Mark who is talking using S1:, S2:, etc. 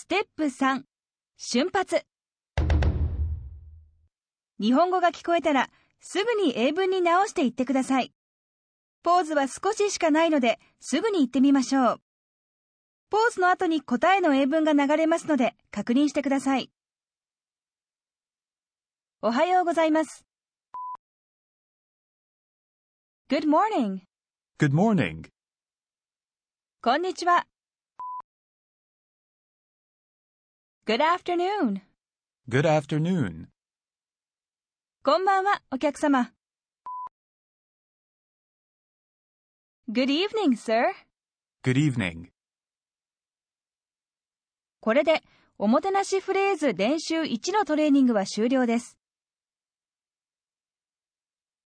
S1: ステップ3瞬発日本語が聞こえたらすぐに英文に直して言ってください。ポーズは少ししかないのですぐに言ってみましょう。ポーズの後に答えの英文が流れますので確認してください。おはようございます。Good morning.
S2: Good morning.
S1: こんにちは。Good afternoon.
S2: Good afternoon.
S1: こんばんは、お客様。Good evening, sir.
S2: Good evening.
S1: これで、おもてなしフレーズ練習1のトレーニングは終了です。